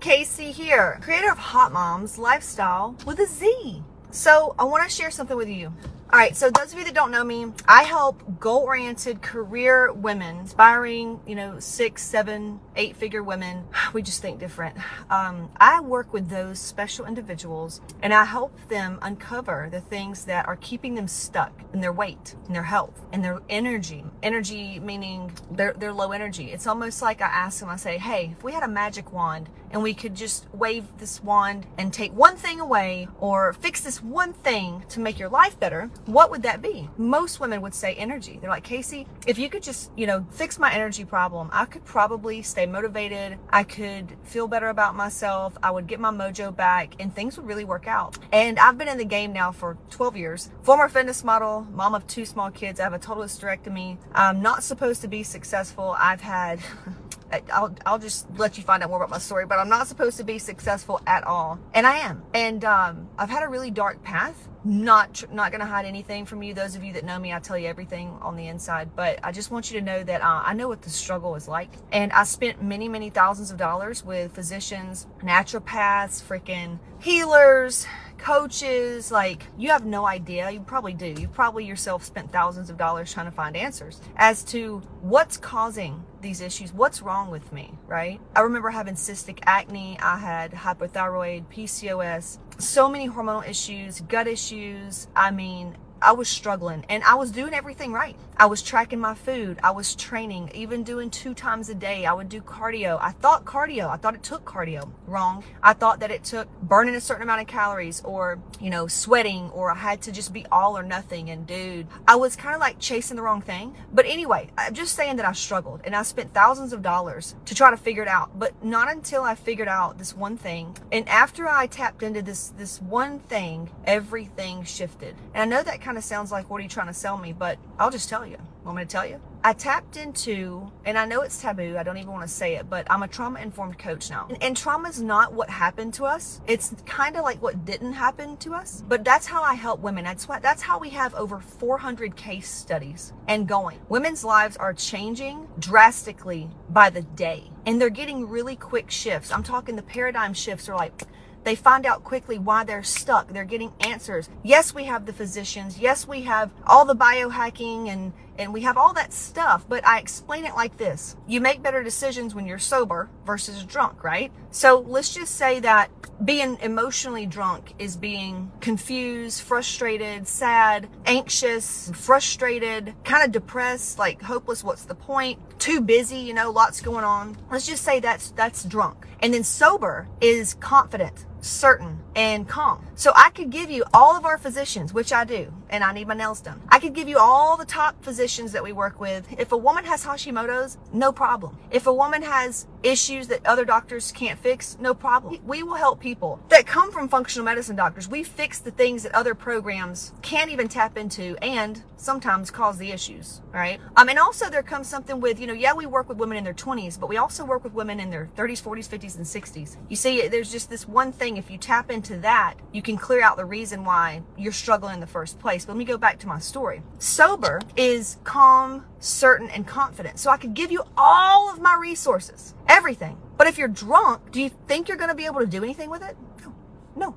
Casey here, creator of Hot Moms Lifestyle with a Z. So, I want to share something with you. All right, so those of you that don't know me, I help goal-oriented career women, inspiring, you know, six, seven, eight-figure women. We just think different. Um, I work with those special individuals, and I help them uncover the things that are keeping them stuck in their weight, in their health, in their energy. Energy meaning they're, they're low energy. It's almost like I ask them, I say, hey, if we had a magic wand and we could just wave this wand and take one thing away or fix this one thing to make your life better, what would that be? Most women would say energy. They're like, Casey, if you could just, you know, fix my energy problem, I could probably stay motivated. I could feel better about myself. I would get my mojo back and things would really work out. And I've been in the game now for 12 years. Former fitness model, mom of two small kids. I have a total hysterectomy. I'm not supposed to be successful. I've had I'll, I'll just let you find out more about my story, but I'm not supposed to be successful at all. And I am. And um, I've had a really dark path. Not not going to hide anything from you. Those of you that know me, I tell you everything on the inside. But I just want you to know that uh, I know what the struggle is like. And I spent many, many thousands of dollars with physicians, naturopaths, freaking healers, coaches, like you have no idea. You probably do. You probably yourself spent thousands of dollars trying to find answers as to what's causing these issues. What's wrong with me, right? I remember having cystic acne. I had hypothyroid, PCOS, so many hormonal issues, gut issues. I mean, I was struggling and I was doing everything right. I was tracking my food. I was training, even doing two times a day. I would do cardio. I thought cardio, I thought it took cardio. Wrong. I thought that it took burning a certain amount of calories or, you know, sweating or I had to just be all or nothing. And dude, I was kind of like chasing the wrong thing. But anyway, I'm just saying that I struggled and I spent thousands of dollars to try to figure it out. But not until I figured out this one thing. And after I tapped into this, this one thing, everything shifted. And I know that kind of sounds like, what are you trying to sell me? But I'll just tell you. Want me to tell you? I tapped into, and I know it's taboo, I don't even want to say it, but I'm a trauma informed coach now. And, and trauma is not what happened to us. It's kind of like what didn't happen to us. But that's how I help women. That's what, that's how we have over 400 case studies and going. Women's lives are changing drastically by the day. And they're getting really quick shifts. I'm talking the paradigm shifts are like, they find out quickly why they're stuck. They're getting answers. Yes, we have the physicians. Yes, we have all the biohacking and and we have all that stuff, but I explain it like this. You make better decisions when you're sober versus drunk, right? So let's just say that being emotionally drunk is being confused, frustrated, sad, anxious, frustrated, kind of depressed, like hopeless, what's the point? Too busy, you know, lots going on. Let's just say that's that's drunk. And then sober is confident, certain, and calm. So I could give you all of our physicians, which I do, and I need my nails done. I could give you all the top physicians that we work with. If a woman has Hashimoto's, no problem. If a woman has issues that other doctors can't fix, no problem. We will help people that come from functional medicine doctors. We fix the things that other programs can't even tap into and sometimes cause the issues, right? Um, and also there comes something with, you know, yeah, we work with women in their 20s, but we also work with women in their 30s, 40s, 50s, and 60s. You see, there's just this one thing. If you tap into that, you can clear out the reason why you're struggling in the first place. But let me go back to my story. Sober is calm, certain, and confident. So I could give you all of my resources, everything. But if you're drunk, do you think you're going to be able to do anything with it? No. No.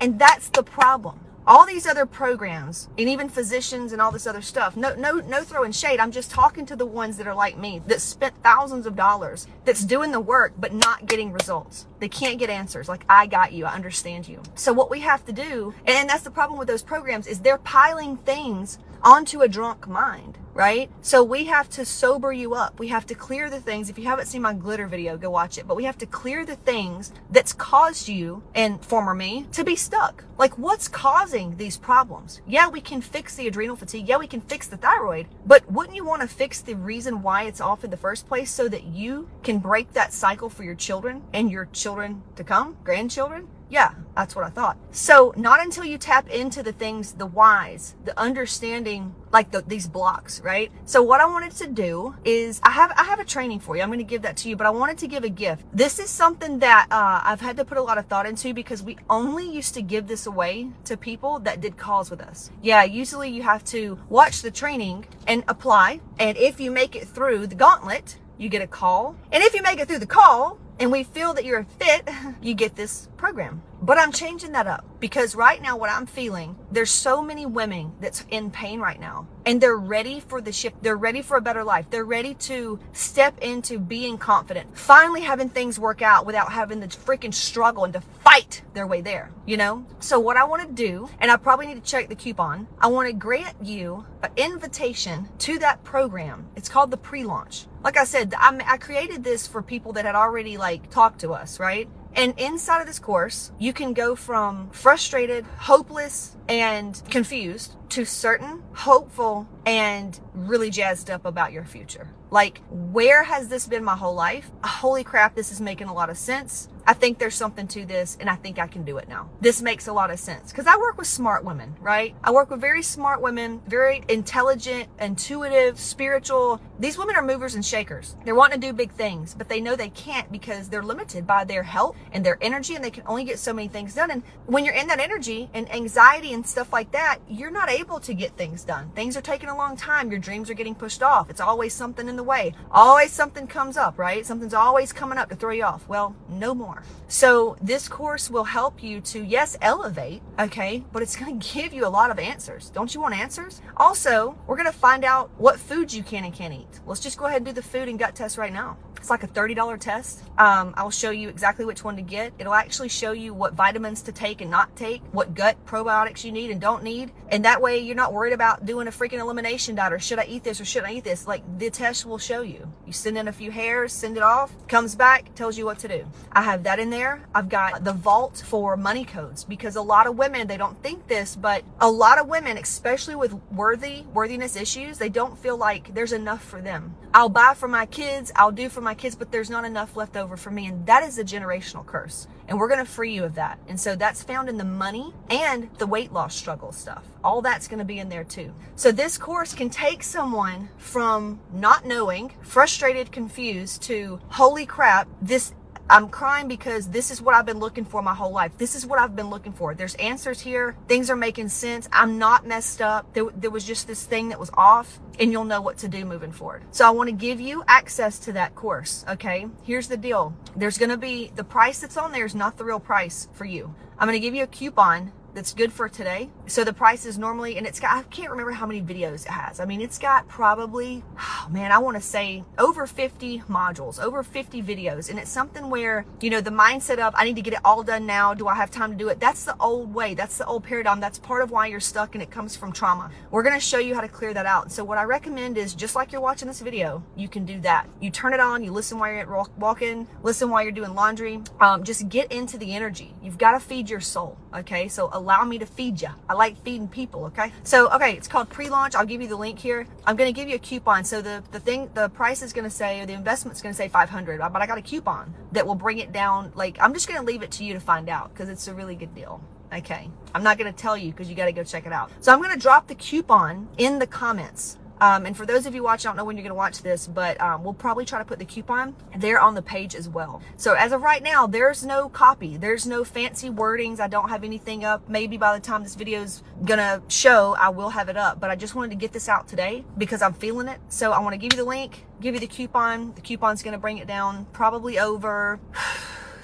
And that's the problem all these other programs and even physicians and all this other stuff no no no throwing shade i'm just talking to the ones that are like me that spent thousands of dollars that's doing the work but not getting results they can't get answers like i got you i understand you so what we have to do and that's the problem with those programs is they're piling things onto a drunk mind right? So we have to sober you up. We have to clear the things. If you haven't seen my glitter video, go watch it. But we have to clear the things that's caused you and former me to be stuck. Like what's causing these problems? Yeah, we can fix the adrenal fatigue. Yeah, we can fix the thyroid. But wouldn't you want to fix the reason why it's off in the first place so that you can break that cycle for your children and your children to come, grandchildren? Yeah, that's what I thought. So, not until you tap into the things, the whys, the understanding, like the, these blocks, right? So, what I wanted to do is, I have I have a training for you. I'm going to give that to you, but I wanted to give a gift. This is something that uh, I've had to put a lot of thought into because we only used to give this away to people that did calls with us. Yeah, usually you have to watch the training and apply, and if you make it through the gauntlet, you get a call. And if you make it through the call, and we feel that you're a fit, you get this program. But I'm changing that up because right now what I'm feeling, there's so many women that's in pain right now and they're ready for the shift. They're ready for a better life. They're ready to step into being confident, finally having things work out without having to freaking struggle and to fight their way there, you know? So what I want to do, and I probably need to check the coupon, I want to grant you an invitation to that program. It's called the pre-launch. Like I said, I, I created this for people that had already like talked to us, right? And inside of this course, you can go from frustrated, hopeless, and confused to certain, hopeful, and really jazzed up about your future. Like, where has this been my whole life? Holy crap, this is making a lot of sense. I think there's something to this and I think I can do it now. This makes a lot of sense because I work with smart women, right? I work with very smart women, very intelligent, intuitive, spiritual. These women are movers and shakers. They're wanting to do big things, but they know they can't because they're limited by their health and their energy and they can only get so many things done. And when you're in that energy and anxiety and stuff like that, you're not able to get things done. Things are taking a long time. Your dreams are getting pushed off. It's always something in the way. Always something comes up, right? Something's always coming up to throw you off. Well, no more more. So this course will help you to, yes, elevate, okay, but it's going to give you a lot of answers. Don't you want answers? Also, we're going to find out what foods you can and can't eat. Let's just go ahead and do the food and gut test right now. It's like a $30 test. Um, I'll show you exactly which one to get. It'll actually show you what vitamins to take and not take, what gut probiotics you need and don't need. And that way you're not worried about doing a freaking elimination diet or should I eat this or should I eat this? Like the test will show you. You send in a few hairs, send it off, comes back, tells you what to do. I have that in there. I've got the vault for money codes because a lot of women, they don't think this, but a lot of women, especially with worthy, worthiness issues, they don't feel like there's enough for them. I'll buy for my kids, I'll do for my kids, but there's not enough left over for me. And that is a generational curse. And we're going to free you of that. And so that's found in the money and the weight loss struggle stuff. All that's going to be in there too. So this course can take someone from not knowing, frustrated, confused to holy crap, this I'm crying because this is what I've been looking for my whole life. This is what I've been looking for. There's answers here. Things are making sense. I'm not messed up. There, there was just this thing that was off and you'll know what to do moving forward. So I want to give you access to that course. Okay. Here's the deal. There's going to be the price that's on there is not the real price for you. I'm going to give you a coupon that's good for today. So the price is normally, and it's got, I can't remember how many videos it has. I mean, it's got probably, oh man, I want to say over 50 modules, over 50 videos. And it's something where, you know, the mindset of, I need to get it all done now. Do I have time to do it? That's the old way. That's the old paradigm. That's part of why you're stuck and it comes from trauma. We're going to show you how to clear that out. So what I recommend is just like you're watching this video, you can do that. You turn it on, you listen while you're walking, listen while you're doing laundry. Um, just get into the energy. You've got to feed your soul. Okay. So allow me to feed you. I like feeding people, okay? So, okay, it's called pre-launch. I'll give you the link here. I'm going to give you a coupon. So the, the thing, the price is going to say, or the investment's going to say 500, but I got a coupon that will bring it down. Like, I'm just going to leave it to you to find out because it's a really good deal. Okay. I'm not going to tell you because you got to go check it out. So I'm going to drop the coupon in the comments. Um, and for those of you watching, I don't know when you're going to watch this, but um, we'll probably try to put the coupon there on the page as well. So as of right now, there's no copy. There's no fancy wordings. I don't have anything up. Maybe by the time this video is going to show, I will have it up. But I just wanted to get this out today because I'm feeling it. So I want to give you the link, give you the coupon. The coupon's going to bring it down probably over...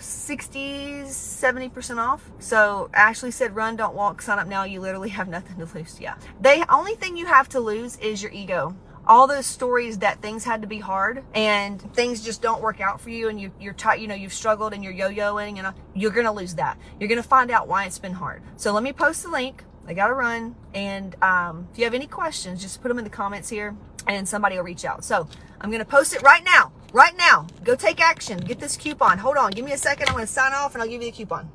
60 70% off. So Ashley said, run, don't walk, sign up now. You literally have nothing to lose. Yeah. The only thing you have to lose is your ego all those stories that things had to be hard and things just don't work out for you and you, you're tight, you know, you've struggled and you're yo-yoing and uh, you're going to lose that. You're going to find out why it's been hard. So let me post the link. I got to run. And um, if you have any questions, just put them in the comments here and somebody will reach out. So I'm going to post it right now. Right now. Go take action. Get this coupon. Hold on. Give me a second. I'm going to sign off and I'll give you the coupon.